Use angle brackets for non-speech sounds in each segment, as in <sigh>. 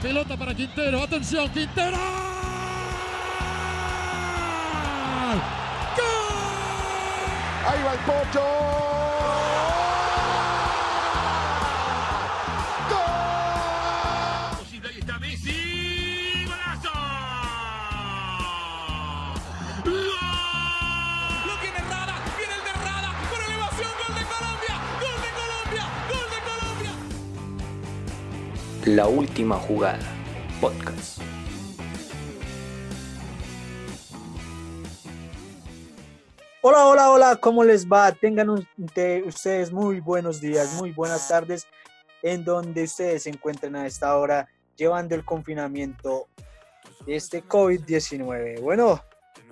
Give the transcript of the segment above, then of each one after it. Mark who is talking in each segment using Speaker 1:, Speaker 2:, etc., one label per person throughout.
Speaker 1: Pelota para Quintero. Atención, Quintero.
Speaker 2: Ahí va el Pocho.
Speaker 3: La última jugada, podcast.
Speaker 4: Hola, hola, hola, ¿cómo les va? Tengan un- te- ustedes muy buenos días, muy buenas tardes, en donde ustedes se encuentren a esta hora llevando el confinamiento de este COVID-19. Bueno,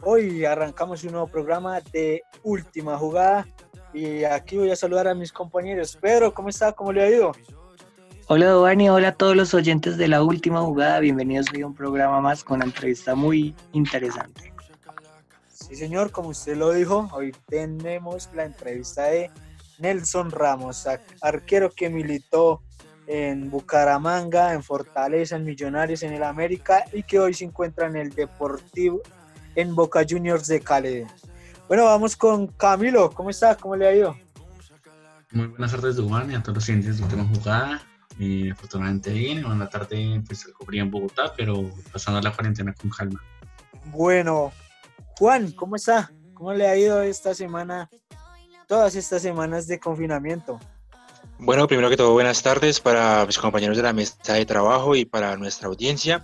Speaker 4: hoy arrancamos un nuevo programa de última jugada y aquí voy a saludar a mis compañeros. Pedro, ¿cómo está? ¿Cómo le ha ido?
Speaker 3: Hola Giovanni, hola a todos los oyentes de la última jugada. Bienvenidos hoy a un programa más con una entrevista muy interesante.
Speaker 4: Sí, señor, como usted lo dijo, hoy tenemos la entrevista de Nelson Ramos, ar- arquero que militó en Bucaramanga, en Fortaleza, en Millonarios, en el América y que hoy se encuentra en el Deportivo en Boca Juniors de Cali. Bueno, vamos con Camilo, ¿cómo está? ¿Cómo le ha ido?
Speaker 5: Muy buenas tardes, Dubán, y a todos los clientes de última jugada. Y afortunadamente bien, buena tarde, pues cubría en Bogotá, pero pasando la cuarentena con calma.
Speaker 4: Bueno, Juan, ¿cómo está? ¿Cómo le ha ido esta semana, todas estas semanas de confinamiento?
Speaker 6: Bueno, primero que todo, buenas tardes para mis compañeros de la mesa de trabajo y para nuestra audiencia.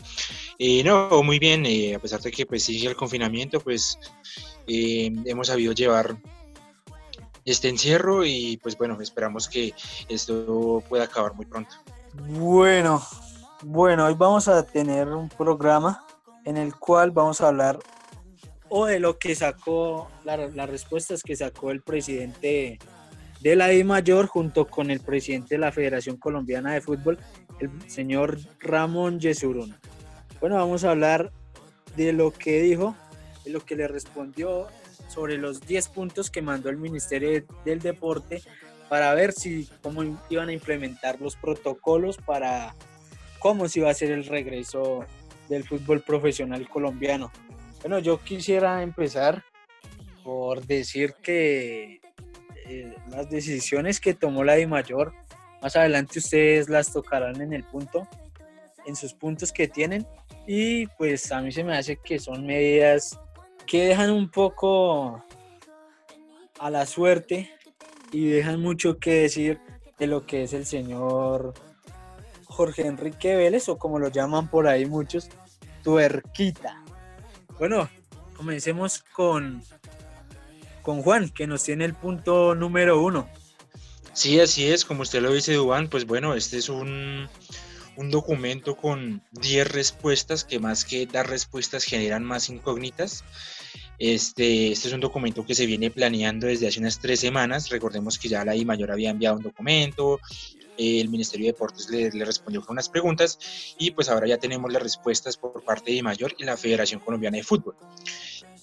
Speaker 6: Eh, no, muy bien, eh, a pesar de que pues, sigue el confinamiento, pues eh, hemos sabido llevar este encierro y pues bueno, esperamos que esto pueda acabar muy pronto.
Speaker 4: Bueno, bueno, hoy vamos a tener un programa en el cual vamos a hablar o de lo que sacó, la- las respuestas que sacó el presidente de la I Mayor junto con el presidente de la Federación Colombiana de Fútbol, el señor Ramón Yesurún. Bueno, vamos a hablar de lo que dijo, de lo que le respondió sobre los 10 puntos que mandó el Ministerio del Deporte para ver si cómo iban a implementar los protocolos para cómo se iba a hacer el regreso del fútbol profesional colombiano. Bueno, yo quisiera empezar por decir que eh, las decisiones que tomó la Di Mayor, más adelante ustedes las tocarán en el punto, en sus puntos que tienen, y pues a mí se me hace que son medidas que dejan un poco a la suerte y dejan mucho que decir de lo que es el señor Jorge Enrique Vélez o como lo llaman por ahí muchos, tuerquita. Bueno, comencemos con, con Juan, que nos tiene el punto número uno.
Speaker 6: Sí, así es, como usted lo dice, Dubán, pues bueno, este es un, un documento con 10 respuestas que más que dar respuestas generan más incógnitas. Este, este es un documento que se viene planeando desde hace unas tres semanas. Recordemos que ya la I Mayor había enviado un documento, eh, el Ministerio de Deportes le, respondió con unas preguntas y pues ahora ya tenemos las respuestas por parte de Mayor y la Federación Colombiana de Fútbol.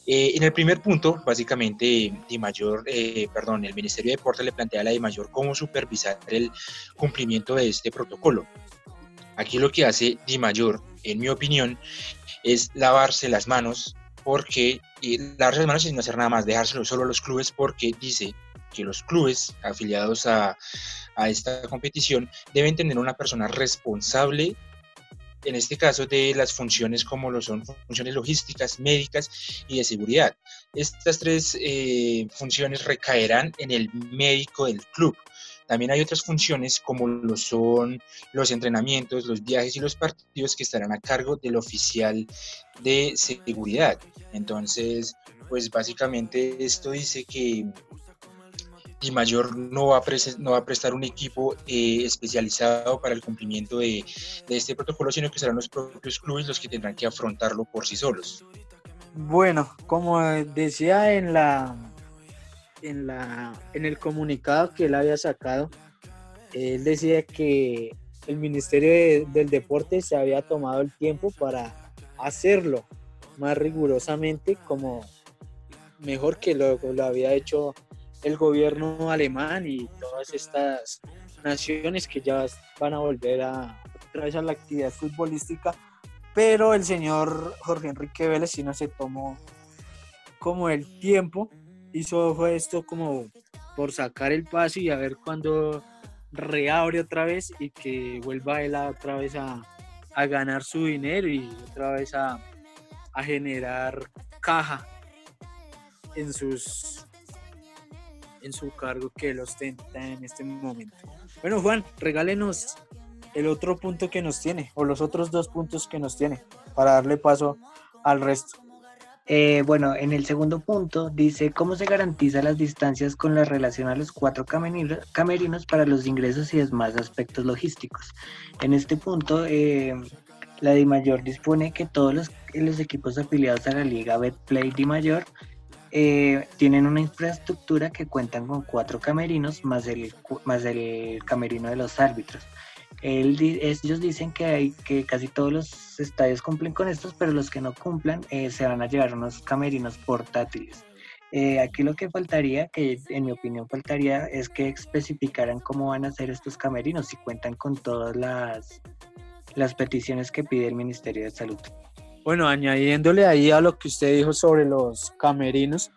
Speaker 6: Eh, en el primer punto, básicamente, Di Mayor, eh, perdón, el Ministerio de Deportes le plantea a la Di Mayor cómo supervisar el cumplimiento de este protocolo. Aquí lo que hace Di Mayor, en mi opinión, es lavarse las manos, porque y lavarse las manos sin hacer nada más, dejárselo solo a los clubes, porque dice que los clubes afiliados a, a esta competición deben tener una persona responsable en este caso de las funciones como lo son funciones logísticas, médicas y de seguridad. Estas tres eh, funciones recaerán en el médico del club. También hay otras funciones como lo son los entrenamientos, los viajes y los partidos que estarán a cargo del oficial de seguridad. Entonces, pues básicamente esto dice que Di Mayor no va a, no va a prestar un equipo eh, especializado para el cumplimiento de, de este protocolo, sino que serán los propios clubes los que tendrán que afrontarlo por sí solos.
Speaker 4: Bueno, como decía en la en la en el comunicado que él había sacado, él decía que el Ministerio de- del Deporte se había tomado el tiempo para hacerlo más rigurosamente como mejor que lo, lo había hecho el gobierno alemán y todas estas naciones que ya van a volver a, otra vez a la actividad futbolística, pero el señor Jorge Enrique Vélez sí no se tomó como el tiempo, hizo esto como por sacar el paso y a ver cuándo reabre otra vez y que vuelva él otra vez a, ganar su dinero y otra vez a, a generar caja en sus en su cargo que él ostenta en este momento. Bueno, Juan, regálenos el otro punto que nos tiene, o los otros dos puntos que nos tiene, para darle paso al resto.
Speaker 3: Eh, bueno, en el segundo punto dice cómo se garantiza las distancias con la relación a los cuatro camerinos para los ingresos y demás aspectos logísticos. En este punto, eh, la DIMAYOR dispone que todos los, equipos afiliados a la Liga Betplay DIMAYOR eh, tienen una infraestructura que cuentan con cuatro camerinos más el, más el camerino de los árbitros ellos dicen que, hay, que casi todos los estadios cumplen con estos, pero los que no cumplan eh, se van a llevar unos camerinos portátiles. Eh, aquí lo que faltaría, que en mi opinión faltaría, es que especificaran cómo van a ser estos camerinos, si cuentan con todas las, las peticiones que pide el Ministerio de Salud.
Speaker 4: Bueno, añadiéndole ahí a lo que usted dijo sobre los camerinos,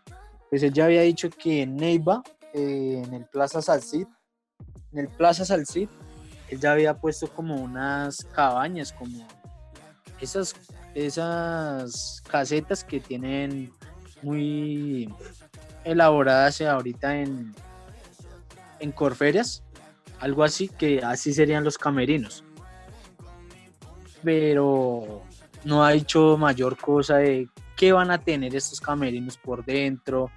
Speaker 4: pues él ya había dicho que en Neiva, eh, en el Plaza Salcid, en el Plaza Salcid, él ya había puesto como unas cabañas, como esas, esas casetas que tienen muy elaboradas ahorita en, en Corferias, algo así, que así serían los camerinos. Pero no ha dicho mayor cosa de qué van a tener estos camerinos por dentro,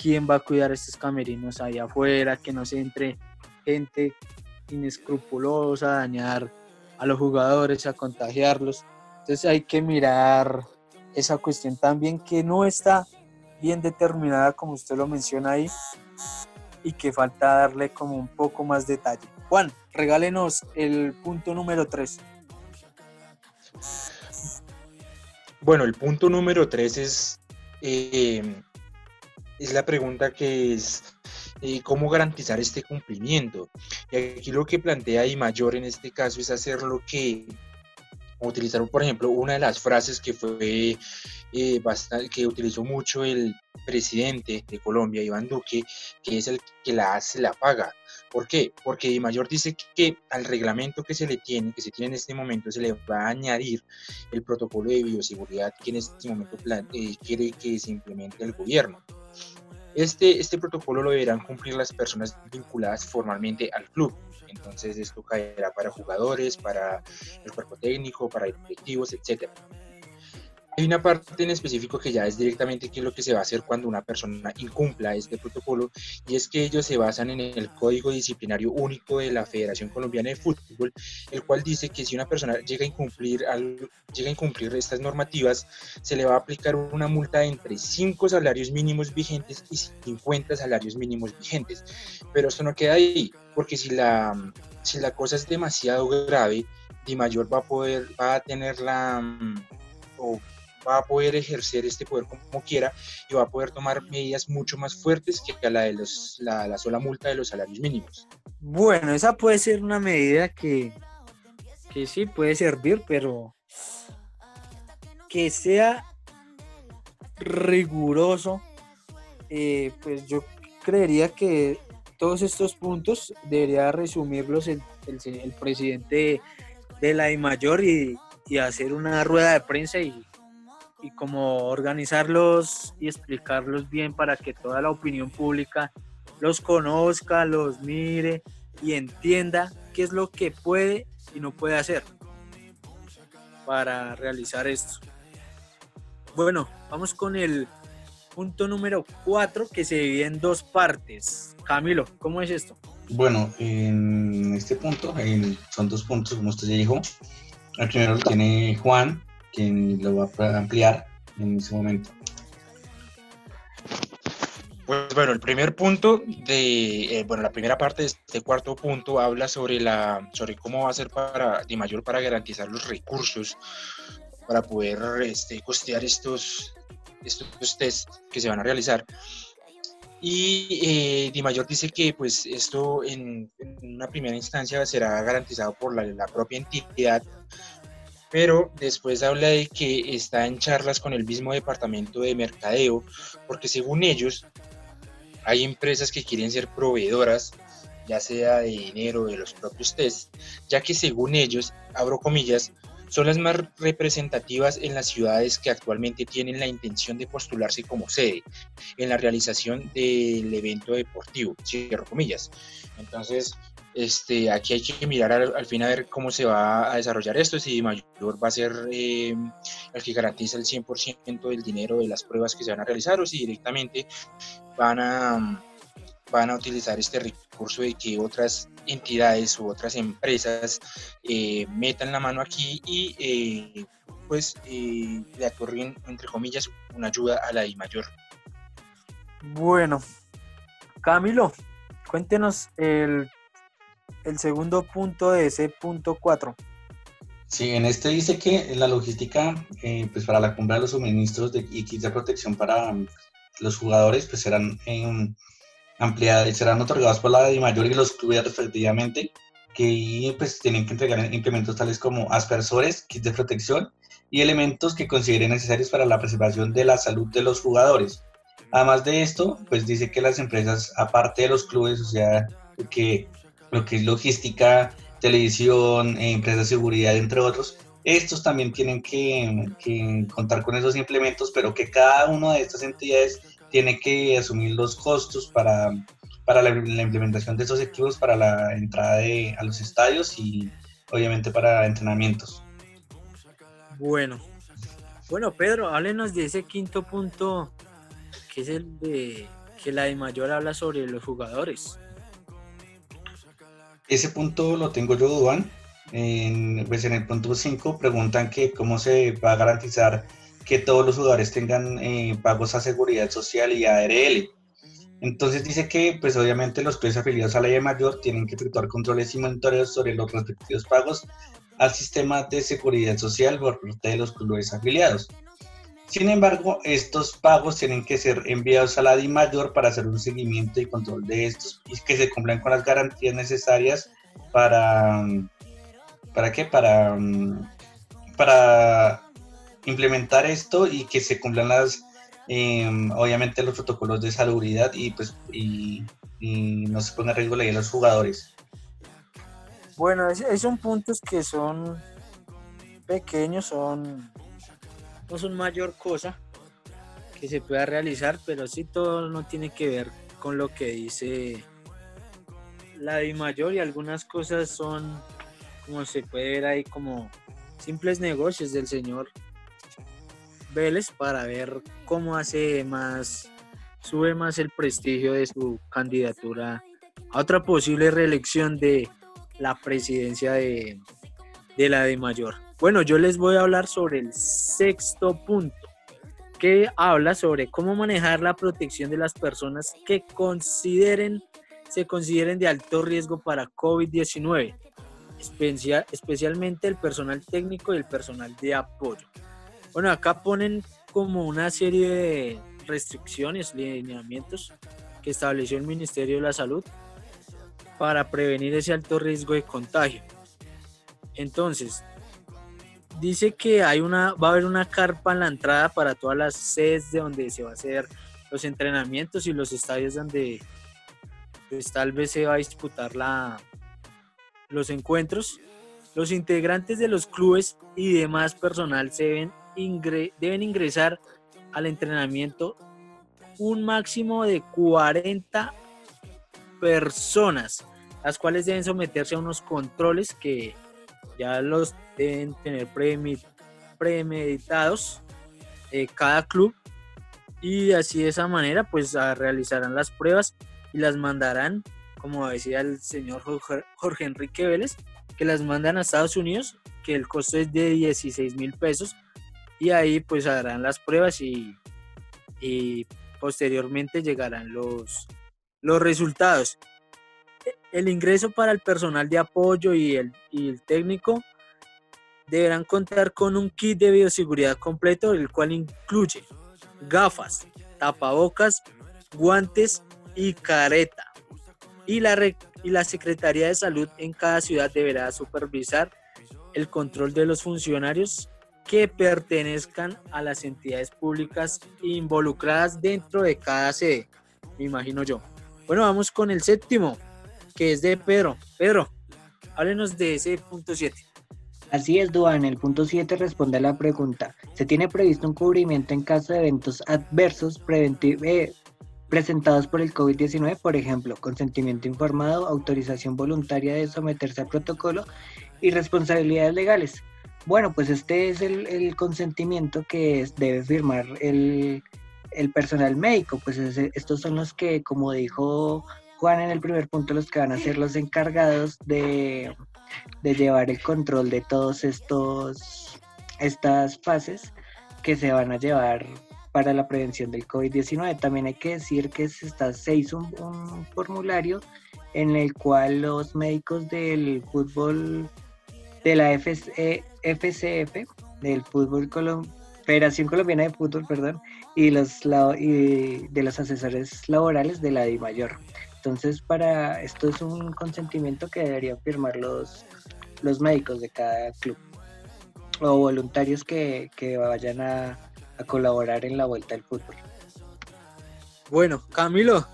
Speaker 4: quién va a cuidar estos camerinos ahí afuera, que no se entre gente inescrupulosa, a dañar a los jugadores, a contagiarlos. Entonces hay que mirar esa cuestión también que no está bien determinada como usted lo menciona ahí y que falta darle como un poco más detalle. Juan, regálenos el punto número 3.
Speaker 6: Bueno, el punto número 3 es, eh, es la pregunta que es eh, cómo garantizar este cumplimiento. Y aquí lo que plantea y mayor en este caso es hacer lo que utilizar, por ejemplo, una de las frases que fue eh, bastante, que utilizó mucho el presidente de Colombia, Iván Duque, que es el que la hace, la paga. ¿Por qué? Porque Di Mayor dice que al reglamento que se le tiene, que se tiene en este momento, se le va a añadir el protocolo de bioseguridad que en este momento eh, quiere que se implemente el gobierno. Este, este protocolo lo deberán cumplir las personas vinculadas formalmente al club. Entonces esto caerá para jugadores, para el cuerpo técnico, para directivos, etcétera. Hay una parte en específico que ya es directamente qué es lo que se va a hacer cuando una persona incumpla este protocolo y es que ellos se basan en el Código Disciplinario Único de la Federación Colombiana de Fútbol, el cual dice que si una persona llega a incumplir, llega a incumplir estas normativas, se le va a aplicar una multa de entre 5 salarios mínimos vigentes y 50 salarios mínimos vigentes. Pero esto no queda ahí, porque si la, si la cosa es demasiado grave, Di Mayor va a poder, va a tener la va a poder ejercer este poder como quiera y va a poder tomar medidas mucho más fuertes que la de los, la, sola multa de los salarios mínimos.
Speaker 4: Bueno, esa puede ser una medida que, que sí puede servir, pero que sea riguroso, eh, pues yo creería que todos estos puntos debería resumirlos el, el, presidente de la mayor y, y hacer una rueda de prensa y y como organizarlos y explicarlos bien para que toda la opinión pública los conozca, los mire y entienda qué es lo que puede y no puede hacer para realizar esto. Bueno, vamos con el punto número 4 que se divide en dos partes. Camilo, ¿cómo es esto?
Speaker 5: Bueno, en este punto son dos puntos, como usted ya dijo. El primero lo tiene Juan, quien lo va a ampliar en ese momento.
Speaker 6: Pues bueno, el primer punto de, eh, bueno, la primera parte de este cuarto punto habla sobre la, sobre cómo va a ser para Di Mayor para garantizar los recursos para poder este, costear estos, estos test que se van a realizar. Y eh, Di Mayor dice que pues esto en, en una primera instancia será garantizado por la, la propia entidad, pero después habla de que está en charlas con el mismo departamento de mercadeo, porque según ellos hay empresas que quieren ser proveedoras ya sea de dinero de los propios test, ya que según ellos, abro comillas, son las más representativas en las ciudades que actualmente tienen la intención de postularse como sede en la realización del evento deportivo, cierro comillas. Entonces, este, aquí hay que mirar al, fin a ver cómo se va a desarrollar esto, si Mayor va a ser eh, el que garantiza el 100% del dinero de las pruebas que se van a realizar o si directamente van a van a utilizar este recurso de que otras entidades u otras empresas eh, metan la mano aquí y eh, pues le otorguen, entre comillas, una ayuda a la I mayor.
Speaker 4: Bueno, Camilo, cuéntenos el, el segundo punto de ese punto 4.
Speaker 5: Sí, en este dice que la logística, pues para la compra de los suministros de, y kits de protección para los jugadores, pues serán en ampliadas, serán otorgados por la mayor y los clubes respectivamente, que pues tienen que entregar implementos tales como aspersores, kits de protección y elementos que consideren necesarios para la preservación de la salud de los jugadores. Además de esto, pues dice que las empresas, aparte de los clubes, o sea, que lo que es logística, televisión, empresas de seguridad, entre otros, estos también tienen que, contar con esos implementos, pero que cada una de estas entidades tiene que asumir los costos para, para la, implementación de esos equipos para la entrada de, a los estadios y obviamente para entrenamientos.
Speaker 4: Bueno, bueno Pedro, háblenos de ese quinto punto que es el de que la de mayor habla sobre los jugadores.
Speaker 5: Ese punto lo tengo yo, Duan. En, pues en el punto 5 preguntan que cómo se va a garantizar que todos los jugadores tengan eh, pagos a seguridad social y ARL. Entonces dice que, pues obviamente los clubes afiliados a la I mayor tienen que efectuar controles y monitoreos sobre los respectivos pagos al sistema de seguridad social por parte de los clubes afiliados. Sin embargo, estos pagos tienen que ser enviados a la DI mayor para hacer un seguimiento y control de estos y que se cumplan con las garantías necesarias para ¿para qué? Para para implementar esto y que se cumplan las, em, obviamente los protocolos de salubridad y pues y, no se ponga en riesgo la vida de los jugadores.
Speaker 4: Bueno, son puntos que son pequeños, son no son mayor cosa que se pueda realizar, pero sí todo no tiene que ver con lo que dice la de mayor y algunas cosas son como se puede ver ahí como simples negocios del señor Vélez para ver cómo hace más, sube más el prestigio de su candidatura a otra posible reelección de la presidencia de, de la de mayor. Bueno, yo les voy a hablar sobre el sexto punto, que habla sobre cómo manejar la protección de las personas que consideren, se consideren de alto riesgo para COVID-19, especialmente el personal técnico y el personal de apoyo. Bueno, acá ponen como una serie de restricciones, lineamientos que estableció el Ministerio de la Salud para prevenir ese alto riesgo de contagio. Entonces, dice que hay una, va a haber una carpa en la entrada para todas las sedes de donde se va a hacer los entrenamientos y los estadios donde pues, tal vez se va a disputar la, los encuentros. Los integrantes de los clubes y demás personal deben deben ingresar al entrenamiento un máximo de 40 personas, las cuales deben someterse a unos controles que ya los deben tener premeditados eh, cada club y así de esa manera pues realizarán las pruebas y las mandarán como decía el señor Jorge Enrique Vélez que las mandan a Estados Unidos que el costo es de 16 mil pesos y ahí pues harán las pruebas y, posteriormente llegarán los, los resultados. El ingreso para el personal de apoyo y el, y el técnico deberán contar con un kit de bioseguridad completo, el cual incluye gafas, tapabocas, guantes y careta. Y la, y la Secretaría de Salud en cada ciudad deberá supervisar el control de los funcionarios que pertenezcan a las entidades públicas involucradas dentro de cada sede, me imagino yo. Bueno, vamos con el séptimo, que es de Pedro. Pedro, háblenos de ese punto 7.
Speaker 3: Así es, Duan. El punto 7 responde a la pregunta. ¿Se tiene previsto un cubrimiento en caso de eventos adversos eh, presentados por el COVID-19? Por ejemplo, consentimiento informado, autorización voluntaria de someterse a protocolo y responsabilidades legales. Bueno, pues este es el, consentimiento que debe firmar el, personal médico. Pues estos son los que, como dijo Juan en el primer punto, los que van a ser los encargados de, llevar el control de todos estos estas fases que se van a llevar para la prevención del COVID-19. También hay que decir que se, está, hizo un, formulario en el cual los médicos del fútbol de la FC, FCF, del fútbol Federación Colombiana de Fútbol, perdón, y los y de los asesores laborales de la DIMAYOR. Entonces, para esto es un consentimiento que deberían firmar los, los médicos de cada club o voluntarios que, vayan a, a, colaborar en la vuelta al fútbol.
Speaker 4: Bueno, Camilo,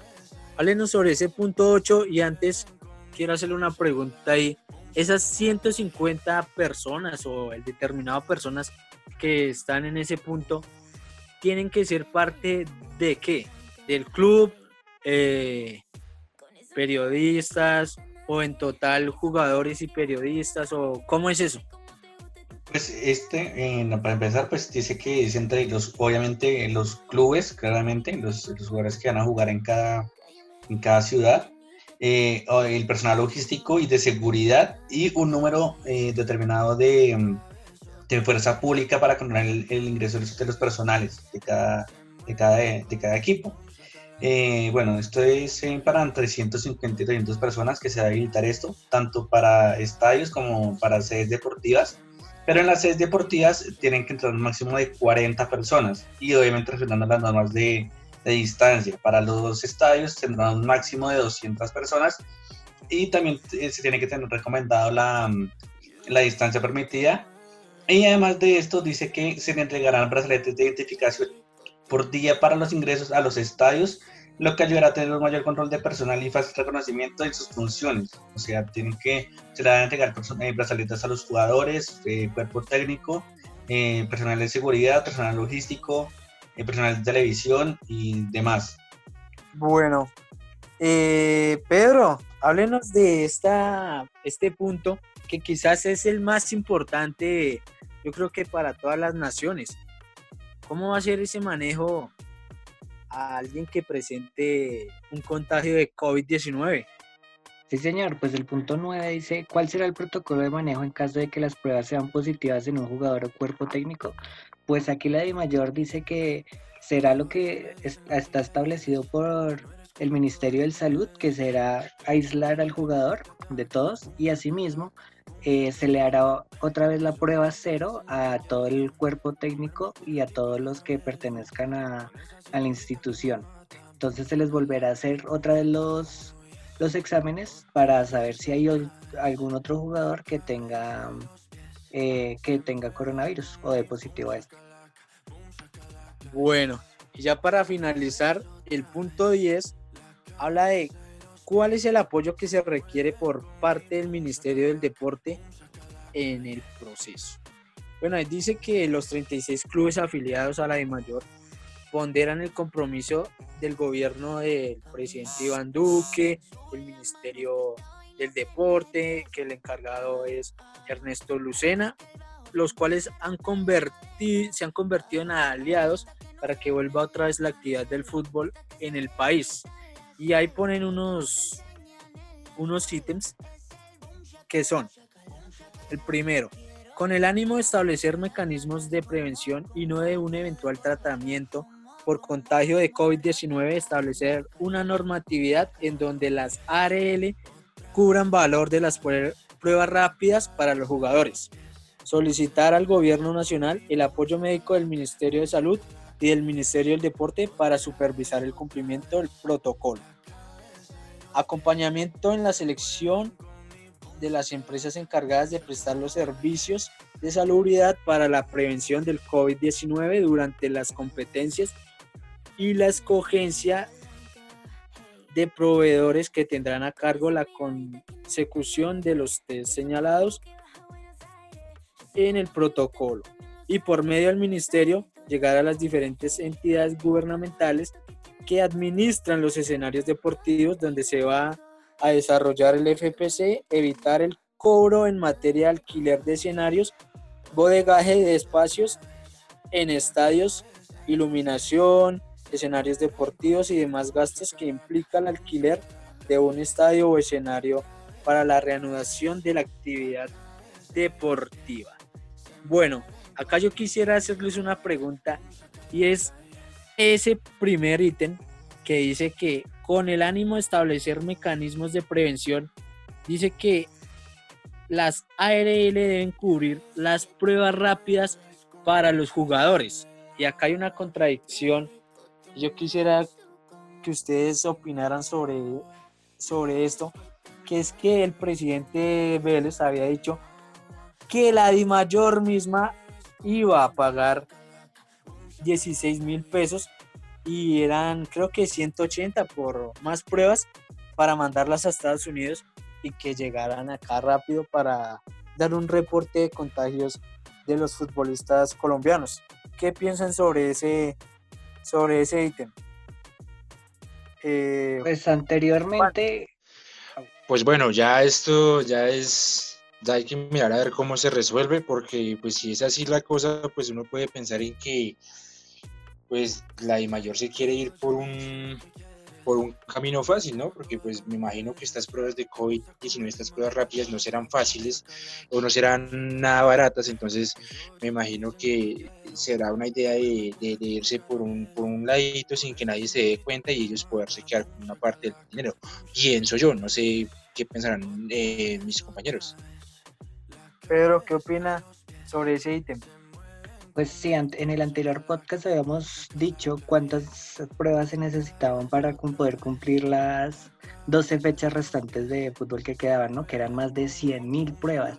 Speaker 4: háblenos sobre ese punto 8 y antes quiero hacerle una pregunta ahí esas 150 personas o el determinado personas que están en ese punto tienen que ser parte de qué? Del club, eh, periodistas o en total jugadores y periodistas o cómo es eso?
Speaker 5: Pues este, para empezar, pues dice que es entre los, obviamente los clubes, claramente, los, jugadores que van a jugar en cada, en cada ciudad, eh, el personal logístico y de seguridad y un número eh, determinado de, de, fuerza pública para controlar el, ingreso de los personales de cada, de cada, de cada equipo. Eh, bueno, esto es para 350 y 300 personas que se va a habilitar esto, tanto para estadios como para sedes deportivas. Pero en las sedes deportivas tienen que entrar un máximo de 40 personas y obviamente respetando las normas de, de distancia. Para los estadios tendrán un máximo de 200 personas y también eh, se tiene que tener recomendado la, mm, la distancia permitida. Y además de esto dice que se le entregarán brazaletes de identificación por día para los ingresos a los estadios, lo que ayudará a tener un mayor control de personal y fácil reconocimiento de sus funciones. O sea, tienen que, se le entregar eh, brazaletes a los jugadores, eh, cuerpo técnico, personal de seguridad, personal logístico, personal de televisión y demás.
Speaker 4: Bueno, eh, Pedro, háblenos de esta, este punto que quizás es el más importante, yo creo que para todas las naciones. ¿Cómo va a ser ese manejo a alguien que presente un contagio de COVID-19?
Speaker 3: Sí, señor, pues el punto 9 dice, ¿cuál será el protocolo de manejo en caso de que las pruebas sean positivas en un jugador o cuerpo técnico? Pues aquí la de mayor dice que será lo que está establecido por el Ministerio de Salud, que será aislar al jugador de todos y asimismo eh, se le hará otra vez la prueba cero a todo el cuerpo técnico y a todos los que pertenezcan a, la institución. Entonces se les volverá a hacer otra vez los, los exámenes para saber si hay algún otro jugador que tenga eh, que tenga coronavirus o de positivo a este.
Speaker 4: Bueno, y ya para finalizar, el punto 10 habla de cuál es el apoyo que se requiere por parte del Ministerio del Deporte en el proceso. Bueno, dice que los 36 clubes afiliados a la de mayor ponderan el compromiso del gobierno del presidente Iván Duque, el Ministerio del Deporte, que el encargado es Ernesto Lucena, los cuales se han convertido en aliados para que vuelva otra vez la actividad del fútbol en el país. Y ahí ponen unos, unos ítems que son, el primero, con el ánimo de establecer mecanismos de prevención y no de un eventual tratamiento por contagio de COVID-19, establecer una normatividad en donde las ARL cubran valor de las pruebas rápidas para los jugadores. Solicitar al gobierno nacional el apoyo médico del Ministerio de Salud y del Ministerio del Deporte para supervisar el cumplimiento del protocolo. acompañamiento en la selección de las empresas encargadas de prestar los servicios de salubridad para la prevención del COVID-19 durante las competencias y la escogencia de proveedores que tendrán a cargo la consecución de los test señalados en el protocolo y por medio del ministerio llegar a las diferentes entidades gubernamentales que administran los escenarios deportivos donde se va a desarrollar el FPC, evitar el cobro en materia de alquiler de escenarios, bodegaje de espacios en estadios, iluminación, escenarios deportivos y demás gastos que implica el alquiler de un estadio o escenario para la reanudación de la actividad deportiva. Bueno, acá yo quisiera hacerles una pregunta y es ese primer ítem que dice que con el ánimo de establecer mecanismos de prevención, dice que las ARL deben cubrir las pruebas rápidas para los jugadores. Y acá hay una contradicción. Yo quisiera que ustedes opinaran sobre, sobre esto, que es que el presidente Vélez había dicho que la DIMAYOR misma iba a pagar 16 mil pesos y eran creo que 180 por más pruebas para mandarlas a Estados Unidos y que llegaran acá rápido para dar un reporte de contagios de los futbolistas colombianos. ¿Qué piensan sobre ese sobre ese ítem?
Speaker 3: Eh, pues anteriormente
Speaker 6: pues bueno, ya esto ya es hay que mirar a ver cómo se resuelve porque pues si es así la cosa, pues uno puede pensar en que pues la I mayor se quiere ir por un por un camino fácil, ¿no? Porque pues me imagino que estas pruebas de COVID-19, estas pruebas rápidas no serán fáciles o no serán nada baratas, entonces me imagino que será una idea de, irse por un, por un ladito sin que nadie se dé cuenta y ellos poderse quedar con una parte del dinero. Pienso yo, no sé qué pensarán eh, mis compañeros.
Speaker 4: Pedro, ¿qué opina sobre ese ítem?
Speaker 3: Pues sí, en el anterior podcast habíamos dicho cuántas pruebas se necesitaban para poder cumplir las 12 fechas restantes de fútbol que quedaban, ¿no? Que eran más de 100.000 pruebas.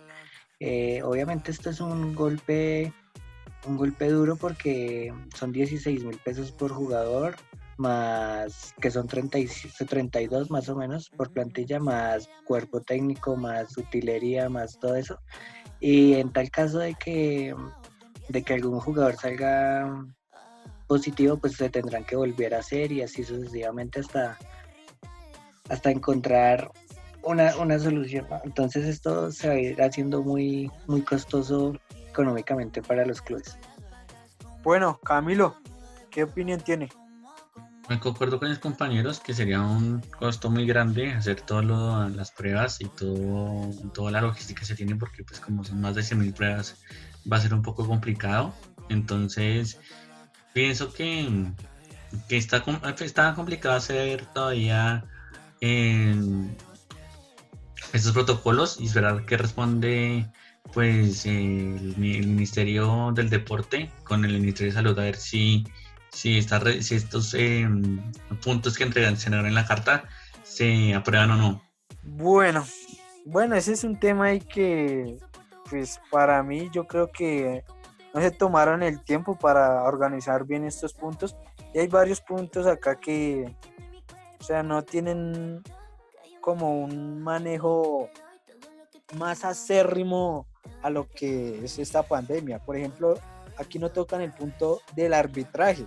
Speaker 3: Eh, obviamente esto es un golpe, un golpe duro porque son 16 mil pesos por jugador, más que son 32 más o menos por plantilla, más cuerpo técnico, más utilería, más todo eso. Y en tal caso de que de que algún jugador salga positivo, pues se tendrán que volver a hacer y así sucesivamente hasta, hasta encontrar una, una solución. Entonces esto se va a ir haciendo muy, muy costoso económicamente para los clubes.
Speaker 4: Bueno, Camilo, ¿qué opinión tiene?
Speaker 5: Me concuerdo con mis compañeros que sería un costo muy grande hacer todas las pruebas y todo, toda la logística que se tiene porque pues como son más de 100.000 pruebas va a ser un poco complicado. Entonces, pienso que, que está, está complicado hacer todavía estos protocolos y esperar que responde pues el, Ministerio del Deporte con el Ministerio de Salud a ver si, si, si estos em, puntos que entregan en la carta se aprueban o no.
Speaker 4: Bueno, bueno, ese es un tema ahí que pues para mí yo creo que no se tomaron el tiempo para organizar bien estos puntos y hay varios puntos acá que, o sea, no tienen como un manejo más acérrimo a lo que es esta pandemia. Por ejemplo, aquí no tocan el punto del arbitraje,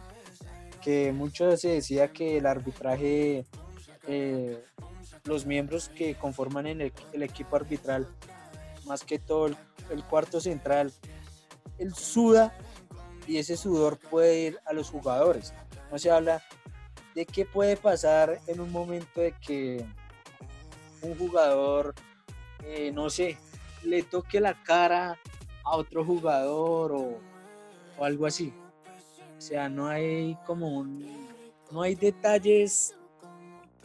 Speaker 4: que mucho se decía que el arbitraje, eh, los miembros que conforman en el equipo arbitral más que todo el, cuarto central, el suda y ese sudor puede ir a los jugadores. No se habla de qué puede pasar en un momento de que un jugador, eh, no sé, le toque la cara a otro jugador o, o, algo así. Sea, no hay como un, no hay detalles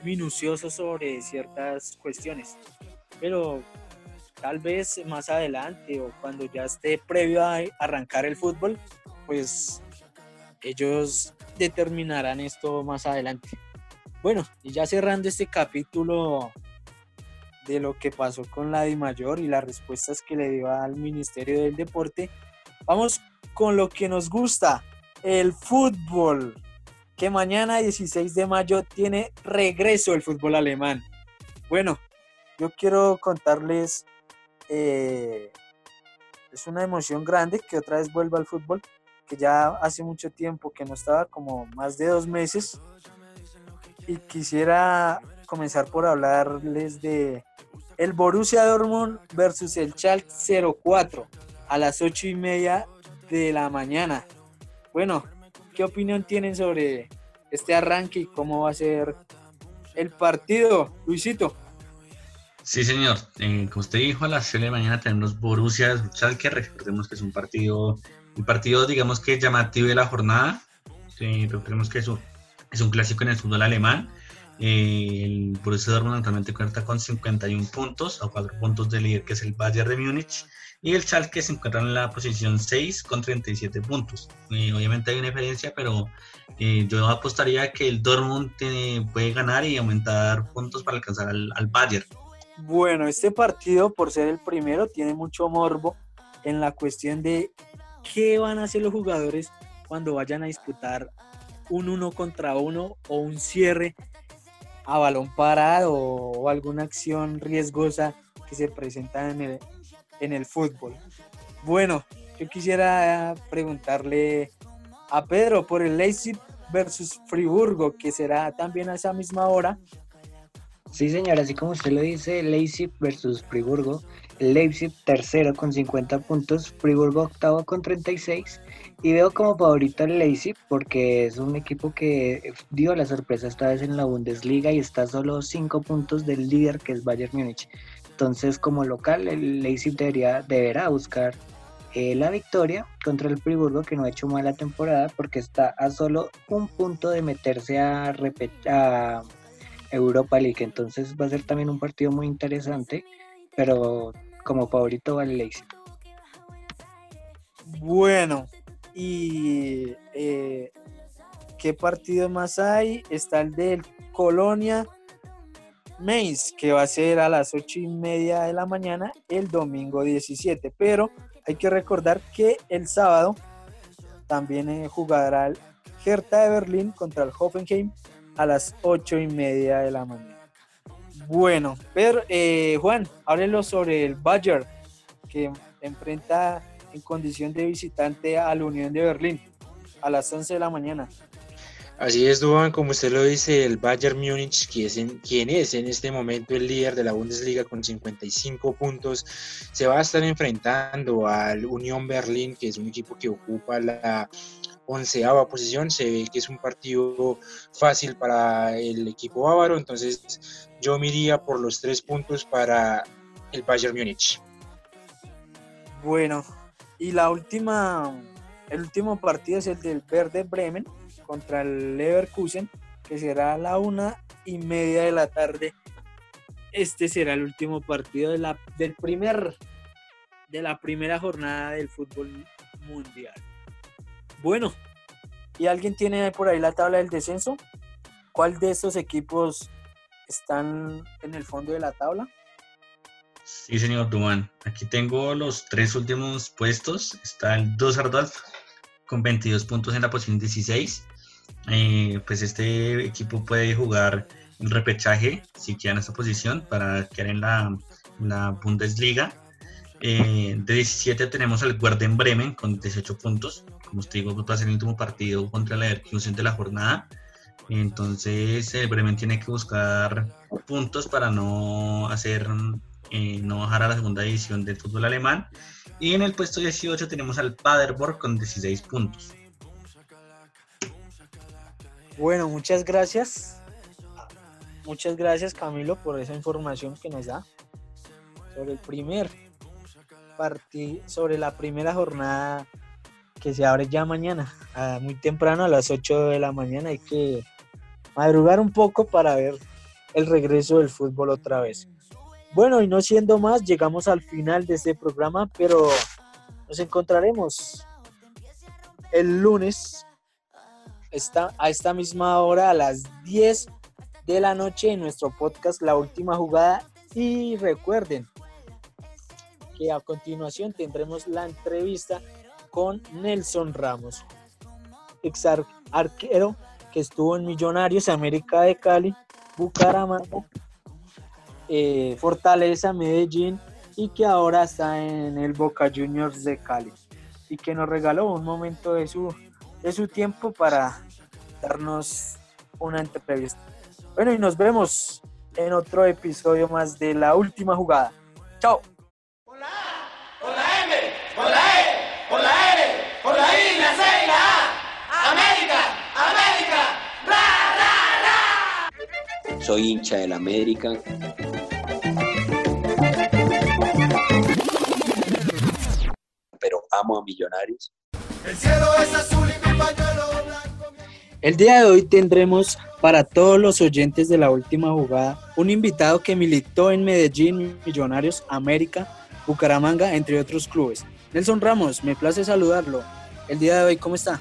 Speaker 4: minuciosos sobre ciertas cuestiones. Pero tal vez más adelante o cuando ya esté previo a arrancar el fútbol, pues ellos determinarán esto más adelante. Bueno, y ya cerrando este capítulo de lo que pasó con la Di Mayor y las respuestas que le dio al Ministerio del Deporte, vamos con lo que nos gusta, el fútbol, que mañana 16 de mayo tiene regreso el fútbol alemán. Bueno, yo quiero contarles, eh, es una emoción grande que otra vez vuelva al fútbol, que ya hace mucho tiempo que no estaba, como más de dos meses, y quisiera comenzar por hablarles de el Borussia Dortmund versus el Schalke 04 a las ocho y media de la mañana. Bueno, ¿qué opinión tienen sobre este arranque y cómo va a ser el partido, Luisito?
Speaker 5: Sí, señor. Eh, como usted dijo, a las 6 de mañana tenemos Borussia Schalke. Recordemos que es un partido, un partido, digamos que llamativo de la jornada. recordemos que es un, es un clásico en el fútbol alemán. Eh, el Borussia Dortmund actualmente cuenta con 51 puntos, a 4 puntos del líder que es el Bayern de Múnich, y el Schalke se encuentra en la posición 6 con 37 puntos. Eh, obviamente hay una diferencia, pero eh, yo apostaría que el Dortmund puede ganar y aumentar puntos para alcanzar al, al Bayern.
Speaker 4: Bueno, este partido, por ser el primero, tiene mucho morbo en la cuestión de qué van a hacer los jugadores cuando vayan a disputar un uno contra uno o un cierre a balón parado o alguna acción riesgosa que se presenta en el, en el fútbol. Bueno, yo quisiera preguntarle a Pedro por el Leipzig versus Friburgo, que será también a esa misma hora.
Speaker 3: Sí, señor, así como usted lo dice, Leipzig versus Friburgo. Leipzig tercero con 50 puntos, Friburgo octavo con 36 y veo como favorito al Leipzig porque es un equipo que dio la sorpresa esta vez en la Bundesliga y está solo 5 puntos del líder que es Bayern Múnich. Entonces, como local, el Leipzig debería, deberá buscar eh, la victoria contra el Friburgo que no ha hecho mala temporada porque está a solo un punto de meterse a, Europa League. Entonces va a ser también un partido muy interesante, pero como favorito va el Leipzig.
Speaker 4: Bueno, y eh, qué partido más hay. Está el del Colonia Mainz, que va a ser a las ocho y media de la mañana el domingo 17. Pero hay que recordar que el sábado también eh, jugará el Hertha de Berlín contra el Hoffenheim a las ocho y media de la mañana. Bueno, pero eh, Juan, háblelo sobre el Bayern que enfrenta en condición de visitante a la Unión de Berlín a las 11 de la mañana.
Speaker 6: Así es, Duan, como usted lo dice, el Bayern Múnich, quien es, en, quien es en este momento el líder de la Bundesliga con 55 puntos, se va a estar enfrentando al Unión Berlín, que es un equipo que ocupa la onceava posición. Se ve que es un partido fácil para el equipo bávaro, entonces yo me iría por los tres puntos para el Bayern Múnich.
Speaker 4: Bueno, y la última, el último partido es el del Verde Bremen contra el Leverkusen, que será a la una y media de la tarde. Este será el último partido de la, del primer, de la primera jornada del fútbol mundial. Bueno, ¿y alguien tiene por ahí la tabla del descenso? ¿Cuál de estos equipos están en el fondo de la tabla?
Speaker 5: Sí, señor Duman. Aquí tengo los tres últimos puestos. Está el Düsseldorf con 22 puntos en la posición 16. Eh, pues este equipo puede jugar el repechaje si queda en esta posición para quedar en la, Bundesliga. Eh, de 17 tenemos al Werder Bremen con 18 puntos. Como usted digo, va a ser el último partido contra la Leverkusen de la jornada. Entonces el Bremen tiene que buscar puntos para no hacer eh, no bajar a la segunda división del fútbol alemán. Y en el puesto 18 tenemos al Paderborn con 16 puntos.
Speaker 4: Bueno, muchas gracias. Muchas gracias Camilo por esa información que nos da sobre el primer partido, sobre la primera jornada que se abre ya mañana, muy temprano a las 8 de la mañana. Hay que madrugar un poco para ver el regreso del fútbol otra vez. Bueno, y no siendo más, llegamos al final de este programa, pero nos encontraremos el lunes a esta misma hora, a las 10 de la noche en nuestro podcast La Última Jugada. Y recuerden que a continuación tendremos la entrevista con Nelson Ramos, ex arquero que estuvo en Millonarios, América de Cali, Bucaramanga, eh, Fortaleza, Medellín y que ahora está en el Boca Juniors de Cali y que nos regaló un momento de su, de su tiempo para darnos una entrevista. Bueno, y nos vemos en otro episodio más de La Última Jugada. Chao.
Speaker 7: Con la A, con la M, con la E, con la N, con la I, la C y la A. América, América, ra, ra, ra.
Speaker 8: Soy hincha del América. Pero amo a Millonarios.
Speaker 7: El cielo es azul y.
Speaker 4: El día de hoy tendremos para todos los oyentes de la última jugada un invitado que militó en Medellín, Millonarios, América, Bucaramanga, entre otros clubes. Nelson Ramos, me place saludarlo. El día de hoy, ¿cómo está?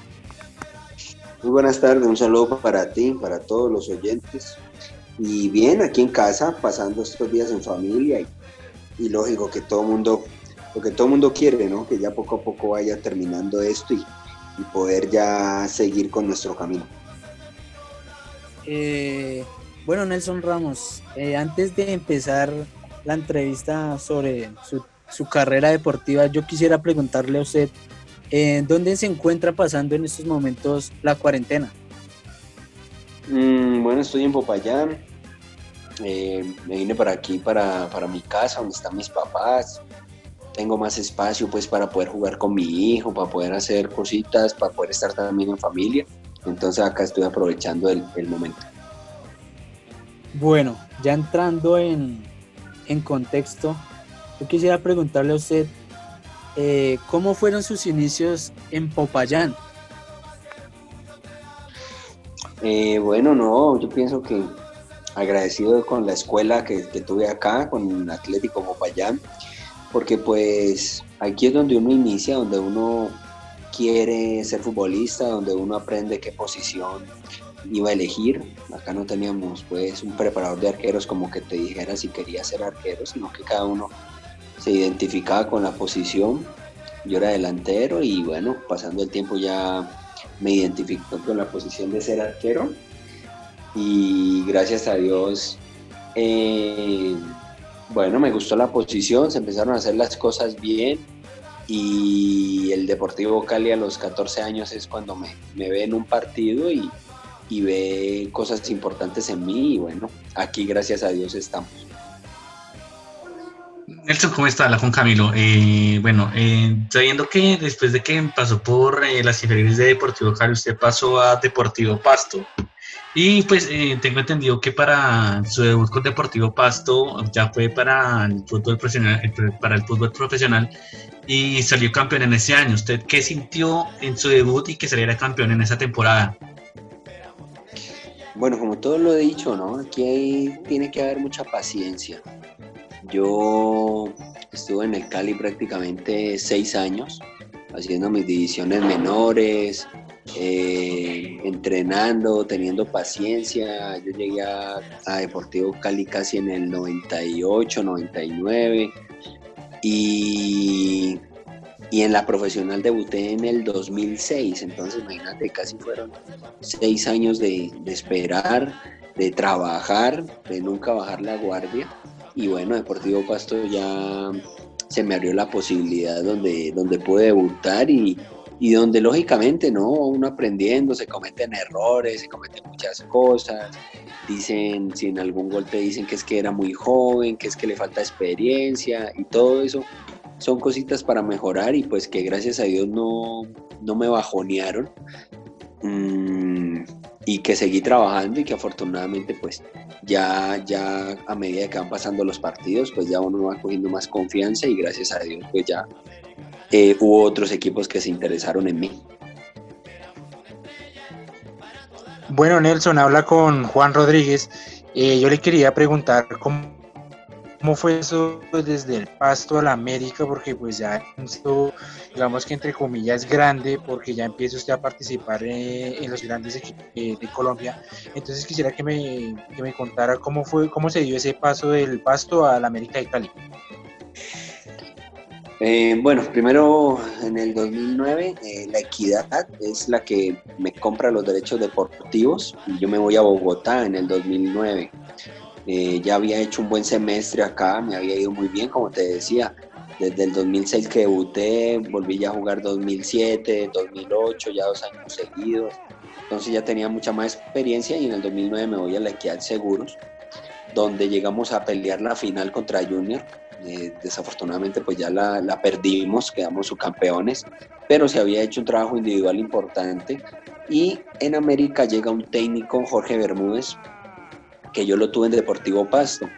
Speaker 8: Muy buenas tardes, un saludo para ti, para todos los oyentes. Y bien, aquí en casa, pasando estos días en familia y, y lógico que todo mundo, lo que todo mundo quiere, ¿no? Que ya poco a poco vaya terminando esto y, y poder ya seguir con nuestro camino.
Speaker 4: Eh, bueno, Nelson Ramos, eh, antes de empezar la entrevista sobre su, su carrera deportiva, yo quisiera preguntarle a usted, eh, ¿dónde se encuentra pasando en estos momentos la cuarentena?
Speaker 8: Mm, bueno, estoy en Popayán. Eh, me vine para aquí, para, para mi casa, donde están mis papás. Tengo más espacio pues para poder jugar con mi hijo, para poder hacer cositas, para poder estar también en familia. Entonces acá estoy aprovechando el, el momento.
Speaker 4: Bueno, ya entrando en, en contexto, yo quisiera preguntarle a usted, eh, ¿cómo fueron sus inicios en Popayán?
Speaker 8: Eh, bueno, no, yo pienso que agradecido con la escuela que, que tuve acá, con Atlético Popayán, porque pues aquí es donde uno inicia, donde uno quiere ser futbolista, donde uno aprende qué posición iba a elegir. Acá no teníamos pues un preparador de arqueros como que te dijera si quería ser arquero, sino que cada uno se identificaba con la posición. Yo era delantero y bueno, pasando el tiempo ya me identificó con la posición de ser arquero y gracias a Dios, eh, bueno, me gustó la posición, se empezaron a hacer las cosas bien y el Deportivo Cali a los 14 años es cuando me, ve en un partido y, ve cosas importantes en mí y bueno, aquí gracias a Dios estamos.
Speaker 5: Nelson, ¿cómo está? La Juan Camilo. Eh, bueno, eh, sabiendo que después de que pasó por eh, las inferiores de Deportivo Cali, usted pasó a Deportivo Pasto. Y pues eh, tengo entendido que para su debut con Deportivo Pasto ya fue para el fútbol profesional, eh, para el fútbol profesional y salió campeón en ese año. ¿Usted qué sintió en su debut y que saliera campeón en esa temporada?
Speaker 8: Bueno, como todo lo he dicho, ¿no? Aquí hay- tiene que haber mucha paciencia. Yo estuve en el Cali prácticamente seis años, haciendo mis divisiones menores, eh, entrenando, teniendo paciencia. Yo llegué a, Deportivo Cali casi en el 98, 99 y, y en la profesional debuté en el 2006. Entonces, imagínate, casi fueron seis años de, de esperar, de trabajar, de nunca bajar la guardia. Y bueno, Deportivo Pasto ya se me abrió la posibilidad donde, donde pude debutar y, y donde lógicamente, ¿no? Uno aprendiendo, se cometen errores, se cometen muchas cosas. Dicen, si en algún gol te dicen que es que era muy joven, que es que le falta experiencia y todo eso, son cositas para mejorar y pues que gracias a Dios no, no me bajonearon. Mm, y que seguí trabajando y que afortunadamente pues ya, ya a medida que van pasando los partidos pues ya uno va cogiendo más confianza y gracias a Dios pues ya eh, hubo otros equipos que se interesaron en mí.
Speaker 6: Bueno, Nelson, habla con Juan Rodríguez. Eh, yo le quería preguntar cómo ¿Cómo fue eso desde el Pasto a la América? Porque pues ya esto, digamos que entre comillas es grande, porque ya empieza usted a participar eh, en los grandes equipos de Colombia. Entonces quisiera que me, que me contara cómo fue, cómo se dio ese paso del Pasto a la América de Cali.
Speaker 8: Eh, bueno, primero en el 2009 eh, la Equidad es la que me compra los derechos deportivos y yo me voy a Bogotá en el 2009. Eh, ya había hecho un buen semestre acá, me había ido muy bien, como te decía. Desde el 2006 que debuté, volví ya a jugar 2007, 2008, ya dos años seguidos. Entonces ya tenía mucha más experiencia y en el 2009 me voy a la Equidad Seguros, donde llegamos a pelear la final contra Junior eh, desafortunadamente pues ya la, perdimos, quedamos subcampeones, pero se había hecho un trabajo individual importante. Y en América llega un técnico, Jorge Bermúdez, que yo lo tuve en Deportivo Pasto,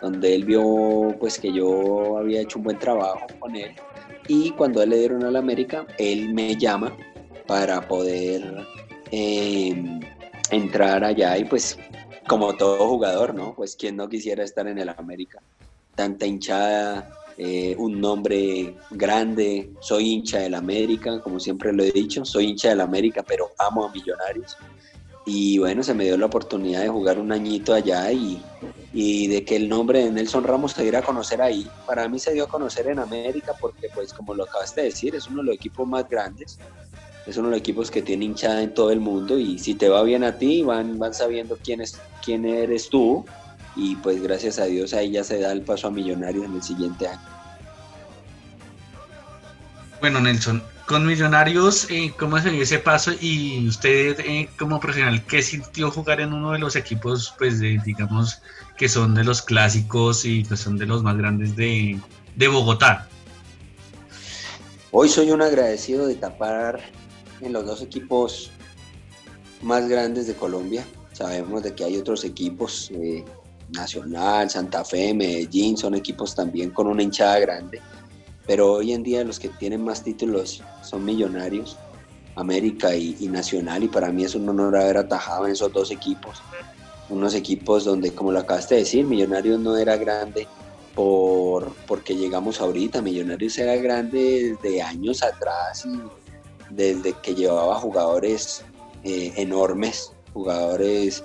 Speaker 8: donde él vio pues que yo había hecho un buen trabajo con él. Y cuando él le dieron a la América, él me llama para poder eh, entrar allá y pues como todo jugador, ¿no? Pues quien no quisiera estar en el América tanta hinchada, eh, un nombre grande, soy hincha del América, como siempre lo he dicho, soy hincha del América, pero amo a Millonarios. Y bueno, se me dio la oportunidad de jugar un añito allá y, y de que el nombre de Nelson Ramos se diera a conocer ahí. Para mí se dio a conocer en América porque, pues, como lo acabaste de decir, es uno de los equipos más grandes, es uno de los equipos que tiene hinchada en todo el mundo y si te va bien a ti, van, van sabiendo quién, es, quién eres tú y pues gracias a Dios ahí ya se da el paso a Millonarios en el siguiente año.
Speaker 5: Bueno, Nelson, con Millonarios, eh, ¿cómo se dio ese paso? Y usted, eh, como profesional, ¿qué sintió jugar en uno de los equipos, pues, de, digamos, que son de los clásicos y pues son de los más grandes de, de Bogotá?
Speaker 8: Hoy soy un agradecido de tapar en los dos equipos más grandes de Colombia. Sabemos de que hay otros equipos eh, Nacional, Santa Fe, Medellín, son equipos también con una hinchada grande, pero hoy en día los que tienen más títulos son Millonarios, América y, Nacional, y para mí es un honor haber atajado en esos dos equipos, unos equipos donde, como lo acabaste de decir, Millonarios no era grande por, porque llegamos ahorita, Millonarios era grande desde años atrás y desde que llevaba jugadores eh, enormes, jugadores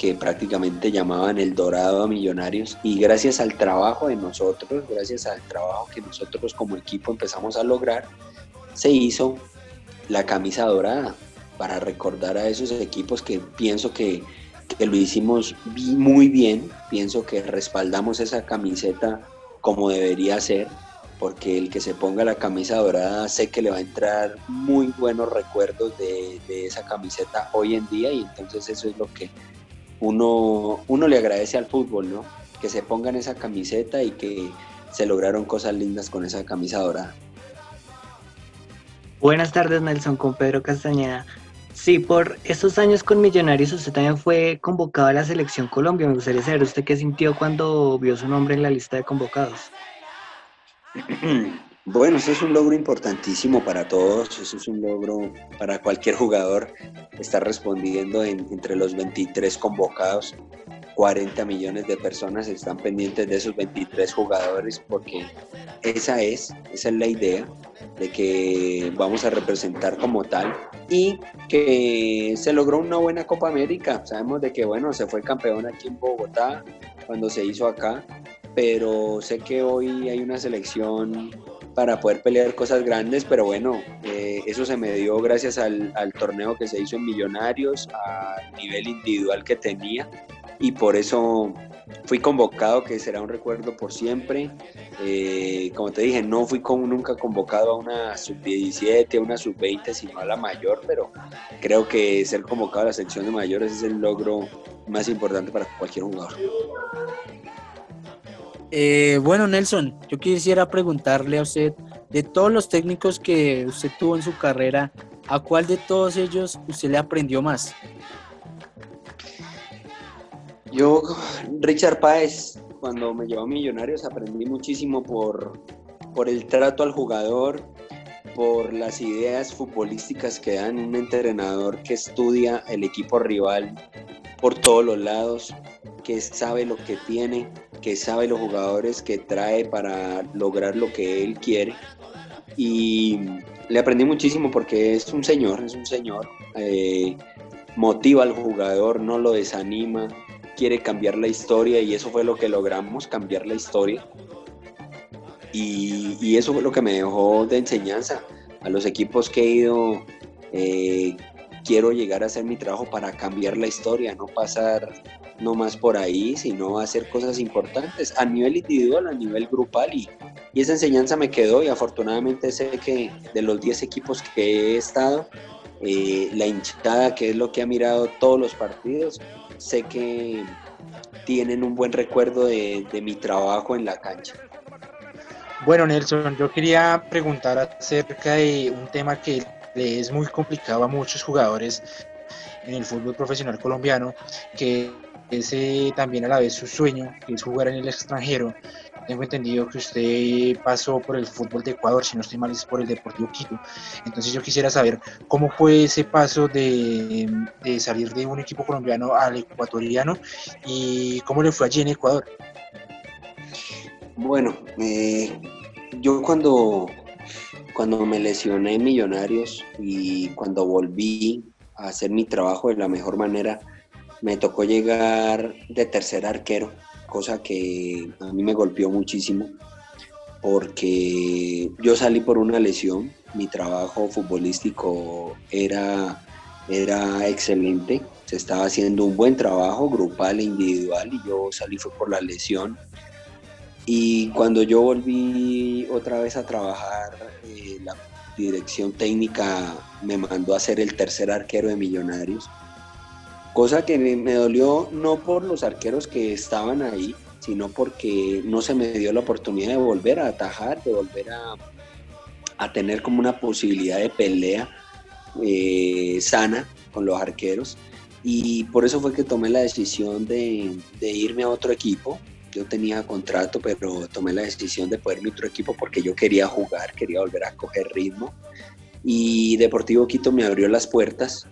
Speaker 8: que prácticamente llamaban el dorado a Millonarios. Y gracias al trabajo de nosotros, gracias al trabajo que nosotros como equipo empezamos a lograr, se hizo la camisa dorada para recordar a esos equipos que pienso que, que lo hicimos muy bien, pienso que respaldamos esa camiseta como debería ser, porque el que se ponga la camisa dorada sé que le va a entrar muy buenos recuerdos de, de, esa camiseta hoy en día y entonces eso es lo que uno, uno le agradece al fútbol, ¿no? Que se pongan esa camiseta y que se lograron cosas lindas con esa camisa dorada.
Speaker 3: Buenas tardes, Nelson, con Pedro Castañeda. Sí, por estos años con Millonarios usted también fue convocado a la Selección Colombia. Me gustaría saber usted qué sintió cuando vio su nombre en la lista de convocados. <clears throat>
Speaker 8: Bueno, eso es un logro importantísimo para todos, eso es un logro para cualquier jugador. Estar respondiendo entre los 23 convocados, 40 millones de personas están pendientes de esos 23 jugadores porque esa es, esa es la idea de que vamos a representar como tal y que se logró una buena Copa América. Sabemos de que, bueno, se fue campeón aquí en Bogotá cuando se hizo acá, pero sé que hoy hay una selección para poder pelear cosas grandes, pero bueno, eh, eso se me dio gracias al, torneo que se hizo en Millonarios, al nivel individual que tenía y por eso fui convocado, que será un recuerdo por siempre. Eh, como te dije, no fui como nunca convocado a una sub-17, a una sub-20, sino a la mayor, pero creo que ser convocado a la sección de mayores es el logro más importante para cualquier jugador.
Speaker 4: Eh, bueno, Nelson, yo quisiera preguntarle a usted, de todos los técnicos que usted tuvo en su carrera, ¿a cuál de todos ellos usted le aprendió más?
Speaker 8: Yo, Richard Páez, cuando me llevó a Millonarios, aprendí muchísimo por, por el trato al jugador, por las ideas futbolísticas que dan un entrenador que estudia el equipo rival por todos los lados, que sabe lo que tiene que sabe los jugadores que trae para lograr lo que él quiere. Y le aprendí muchísimo porque es un señor, es un señor. Eh, motiva al jugador, no lo desanima, quiere cambiar la historia y eso fue lo que logramos, cambiar la historia. Y, eso fue lo que me dejó de enseñanza a los equipos que he ido. Eh, quiero llegar a hacer mi trabajo para cambiar la historia, no pasar no más por ahí, sino hacer cosas importantes a nivel individual, a nivel grupal y, y esa enseñanza me quedó y afortunadamente sé que de los 10 equipos que he estado, eh, la hinchada, que es lo que ha mirado todos los partidos, sé que tienen un buen recuerdo de, de mi trabajo en la cancha.
Speaker 6: Bueno, Nelson, yo quería preguntar acerca de un tema que le es muy complicado a muchos jugadores en el fútbol profesional colombiano, que es eh, también a la vez su sueño, que es jugar en el extranjero. Tengo entendido que usted pasó por el fútbol de Ecuador, si no estoy mal es por el Deportivo Quito. Entonces yo quisiera saber cómo fue ese paso de, de salir de un equipo colombiano al ecuatoriano y cómo le fue allí en Ecuador.
Speaker 8: Bueno, eh, yo cuando, cuando me lesioné en Millonarios y cuando volví a hacer mi trabajo de la mejor manera, me tocó llegar de tercer arquero, cosa que a mí me golpeó muchísimo porque yo salí por una lesión, mi trabajo futbolístico era, era excelente, se estaba haciendo un buen trabajo grupal e individual y yo salí fue por la lesión. Y cuando yo volví otra vez a trabajar, eh, la dirección técnica me mandó a ser el tercer arquero de Millonarios cosa que me, dolió no por los arqueros que estaban ahí, sino porque no se me dio la oportunidad de volver a atajar, de volver a, tener como una posibilidad de pelea eh, sana con los arqueros. Y por eso fue que tomé la decisión de, irme a otro equipo. Yo tenía contrato, pero tomé la decisión de poder irme a otro equipo porque yo quería jugar, quería volver a coger ritmo. Y Deportivo Quito me abrió las puertas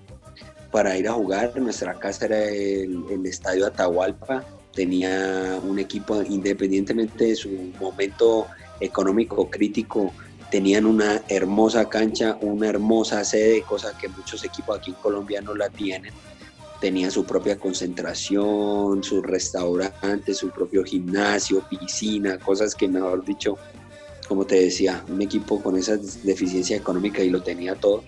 Speaker 8: para ir a jugar. Nuestra casa era el, Estadio Atahualpa, tenía un equipo, independientemente de su momento económico crítico, tenían una hermosa cancha, una hermosa sede, cosa que muchos equipos aquí en Colombia no la tienen. Tenían su propia concentración, su restaurante, su propio gimnasio, piscina, cosas que mejor dicho, como te decía, un equipo con esa deficiencia económica y lo tenía todo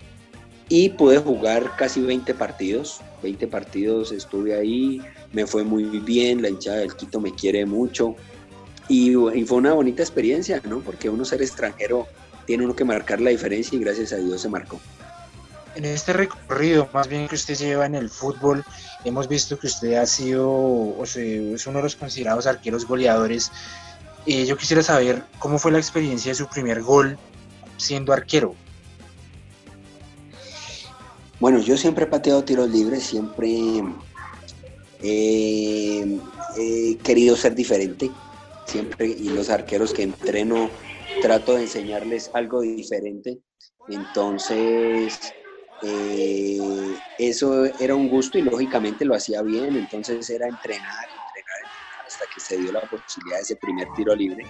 Speaker 8: y pude jugar casi 20 partidos. 20 partidos estuve ahí, me fue muy bien, la hinchada del Quito me quiere mucho y, fue una bonita experiencia, ¿no? Porque uno ser extranjero tiene uno que marcar la diferencia y gracias a Dios se marcó.
Speaker 6: En este recorrido, más bien que usted lleva en el fútbol, hemos visto que usted ha sido, o sea, es uno de los considerados arqueros goleadores. Eh, yo quisiera saber cómo fue la experiencia de su primer gol siendo arquero.
Speaker 8: Bueno, yo siempre he pateado tiros libres, siempre he, querido ser diferente, siempre, y los arqueros que entreno trato de enseñarles algo diferente. Entonces, eh, eso era un gusto y lógicamente lo hacía bien, entonces era entrenar, hasta que se dio la posibilidad de ese primer tiro libre.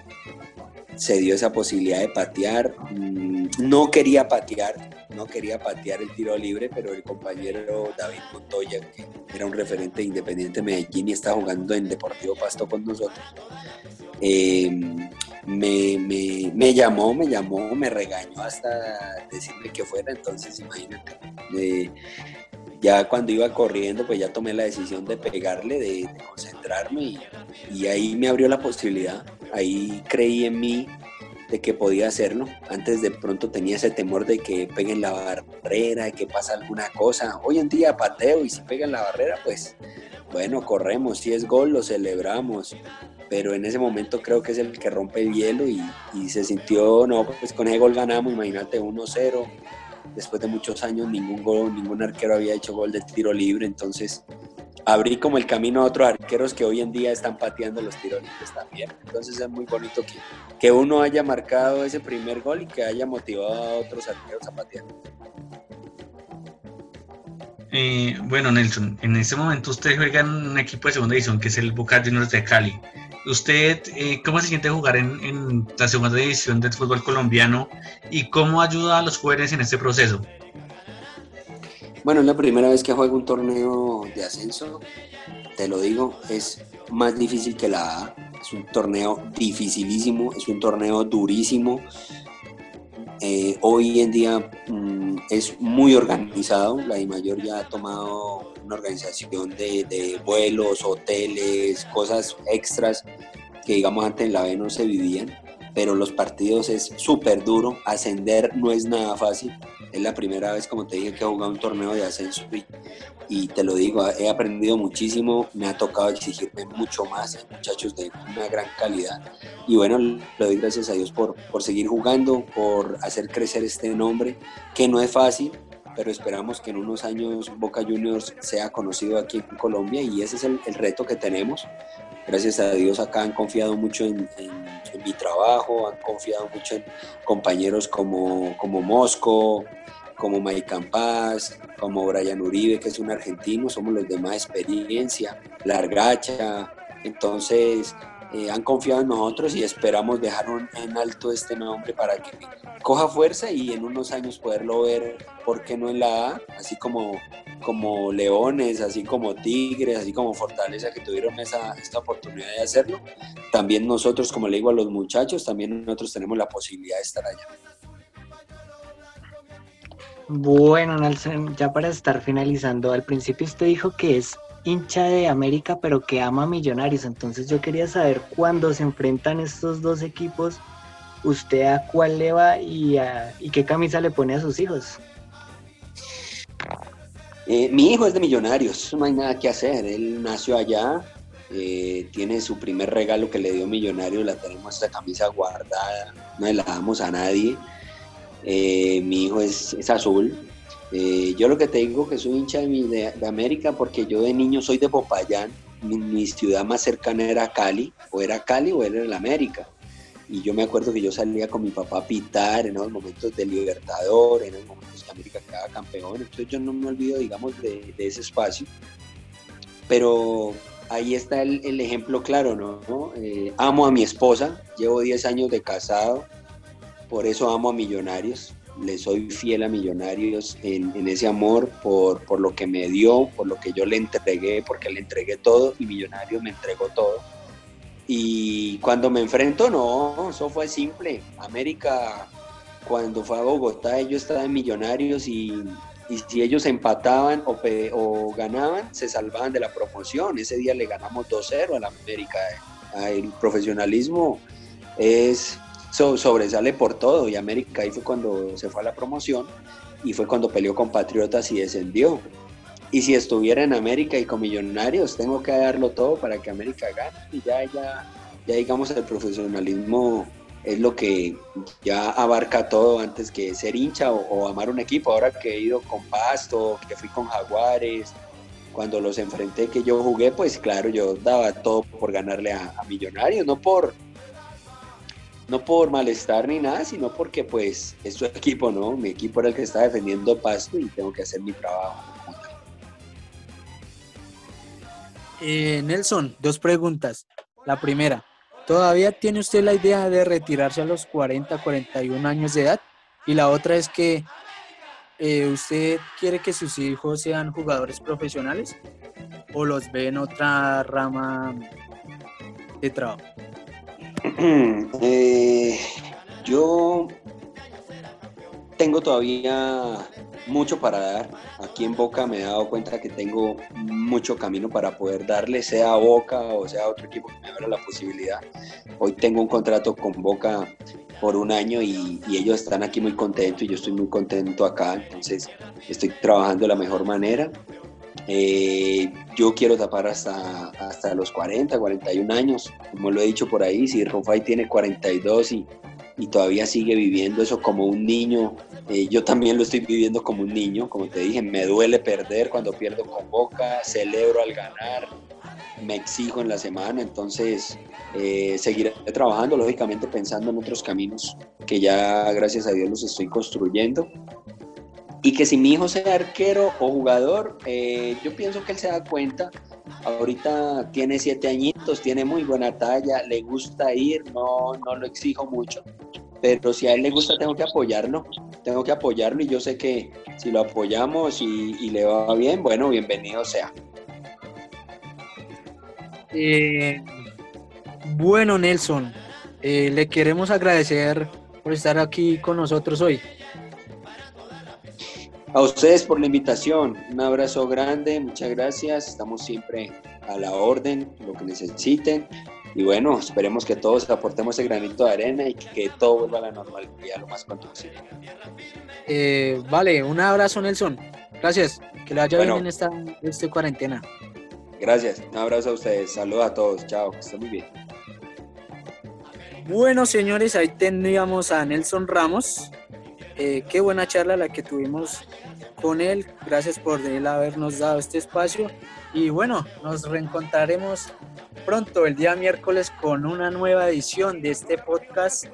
Speaker 8: Se dio esa posibilidad de patear. Mm, no quería patear, no quería patear el tiro libre, pero el compañero David Montoya, que era un referente de Independiente Medellín y está jugando en Deportivo Pasto con nosotros, em, me, me, llamó, me llamó, me regañó hasta decirme que fuera, entonces imagínate. Eh, ya cuando iba corriendo, pues ya tomé la decisión de pegarle, de, concentrarme y, ahí me abrió la posibilidad. Ahí creí en mí de que podía hacerlo. Antes de pronto tenía ese temor de que peguen la barrera, de que pasa alguna cosa. Hoy en día pateo y si pegan la barrera, pues bueno, corremos. Si es gol, lo celebramos. Pero en ese momento creo que es el que rompe el hielo y, y se sintió, no, pues con ese gol ganamos, imagínate 1-0 después de muchos años ningún gol, ningún arquero había hecho gol de tiro libre, entonces abrí como el camino a otros arqueros que hoy en día están pateando los tiros libres también. Entonces es muy bonito que, que uno haya marcado ese primer gol y que haya motivado a otros arqueros a patear.
Speaker 5: Eh, bueno, Nelson, en este momento usted juega en un equipo de segunda división que es el Boca Juniors de Cali. ¿Usted eh, cómo se siente jugar en, la segunda división del fútbol colombiano y cómo ayuda a los jóvenes en este proceso?
Speaker 8: Bueno, es la primera vez que juego un torneo de ascenso, te lo digo, es más difícil que la A, es un torneo dificilísimo, es un torneo durísimo. Eh, hoy en día mm, es muy organizado, la mayor ya ha tomado una organización de, de, vuelos, hoteles, cosas extras que digamos antes en la B no se vivían, pero los partidos es súper duro, ascender no es nada fácil, es la primera vez, como te dije, que he jugado un torneo de ascenso y, y, te lo digo, he aprendido muchísimo, me ha tocado exigirme mucho más, hay muchachos de una gran calidad. Y bueno, le doy gracias a Dios por, por seguir jugando, por hacer crecer este nombre, que no es fácil, pero esperamos que en unos años Boca Juniors sea conocido aquí en Colombia y ese es el, el reto que tenemos. Gracias a Dios acá han confiado mucho en, en, en, mi trabajo, han confiado mucho en compañeros como, como Mosco, como Mike Campas, como Brian Uribe, que es un argentino, somos los de más experiencia, Largacha, entonces eh, han confiado en nosotros y esperamos dejar en alto este nombre para que coja fuerza y en unos años poderlo ver, ¿por qué no en la A? Así como, como Leones, así como Tigres, así como Fortaleza que tuvieron esa, esta oportunidad de hacerlo. También nosotros, como le digo a los muchachos, también nosotros tenemos la posibilidad de estar allá.
Speaker 3: Bueno, Nelson, ya para estar finalizando, al principio usted dijo que es hincha de América, pero que ama Millonarios. Entonces yo quería saber cuándo se enfrentan estos dos equipos, usted a cuál le va y, a, y qué camisa le pone a sus hijos.
Speaker 8: Eh, mi hijo es de Millonarios, no hay nada que hacer. Él nació allá, eh, tiene su primer regalo que le dio Millonarios, la tenemos esta camisa guardada, no le la damos a nadie. Eh, mi hijo es, es azul. Eh, yo lo que te digo que soy hincha de, de, de, América porque yo de niño soy de Popayán, mi, mi, ciudad más cercana era Cali, o era Cali o era el América. Y yo me acuerdo que yo salía con mi papá a pitar en los momentos de Libertador, en los momentos que América quedaba campeón. Entonces yo no me olvido, digamos, de, ese espacio. Pero ahí está el, el ejemplo claro, ¿no? Eh, amo a mi esposa, llevo 10 años de casado, por eso amo a Millonarios, le soy fiel a Millonarios en, ese amor por, por lo que me dio, por lo que yo le entregué, porque le entregué todo y Millonarios me entregó todo. Y cuando me enfrento, no, eso fue simple. América, cuando fue a Bogotá, ellos estaban Millonarios y, y si ellos empataban o, o, ganaban, se salvaban de la promoción. Ese día le ganamos 2-0 a la América. El profesionalismo es so, sobresale por todo y América ahí fue cuando se fue a la promoción y fue cuando peleó con Patriotas y descendió. Y si estuviera en América y con Millonarios, tengo que darlo todo para que América gane y ya, ya, ya digamos el profesionalismo es lo que ya abarca todo antes que ser hincha o, amar un equipo. Ahora que he ido con Pasto, que fui con Jaguares, cuando los enfrenté que yo jugué, pues claro, yo daba todo por ganarle a, a Millonarios, no por, no por malestar ni nada, sino porque pues es su equipo, ¿no? Mi equipo era el que está defendiendo Pasto y tengo que hacer mi trabajo.
Speaker 4: Eh, Nelson, dos preguntas. La primera, ¿todavía tiene usted la idea de retirarse a los 40, 41 años de edad? Y la otra es que eh, ¿usted quiere que sus hijos sean jugadores profesionales o los ve en otra rama de trabajo? <clears throat>
Speaker 8: eh, yo tengo todavía mucho para dar. Aquí en Boca me he dado cuenta que tengo mucho camino para poder darle, sea a Boca o sea a otro equipo que me abra la posibilidad. Hoy tengo un contrato con Boca por un año y, y, ellos están aquí muy contentos y yo estoy muy contento acá, entonces estoy trabajando de la mejor manera. Eh, yo quiero tapar hasta, hasta los 40, 41 años, como lo he dicho por ahí, si Rufai tiene 42 y, todavía sigue viviendo eso como un niño, eh, yo también lo estoy viviendo como un niño, como te dije, me duele perder cuando pierdo con Boca, celebro al ganar, me exijo en la semana, entonces eh, seguiré trabajando, lógicamente pensando en otros caminos que ya gracias a Dios los estoy construyendo y que si mi hijo sea arquero o jugador, eh, yo pienso que él se da cuenta ahorita tiene siete añitos, tiene muy buena talla, le gusta ir, no, no lo exijo mucho, pero si a él le gusta tengo que apoyarlo, tengo que apoyarlo y yo sé que si lo apoyamos y, le va bien, bueno, bienvenido sea.
Speaker 4: Eh, bueno, Nelson, eh, le queremos agradecer por estar aquí con nosotros hoy.
Speaker 8: A ustedes por la invitación, un abrazo grande, muchas gracias, estamos siempre a la orden, lo que necesiten. Y bueno, esperemos que todos aportemos ese granito de arena y que todo vuelva a la normalidad lo más pronto posible.
Speaker 4: Eh, vale, un abrazo Nelson. Gracias. Que le vaya
Speaker 8: Bueno.
Speaker 4: bien en esta, esta cuarentena.
Speaker 8: Gracias, un abrazo a ustedes, saludos a todos, chao, que estén muy bien.
Speaker 4: Bueno, señores, ahí teníamos a Nelson Ramos. Eh, qué buena charla la que tuvimos con él. Gracias por él habernos dado este espacio. Y bueno, nos reencontraremos pronto el día miércoles con una nueva edición de este podcast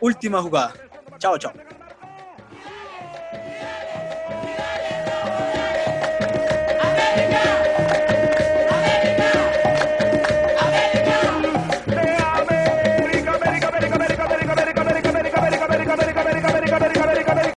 Speaker 4: Última Jugada. Chao, chao.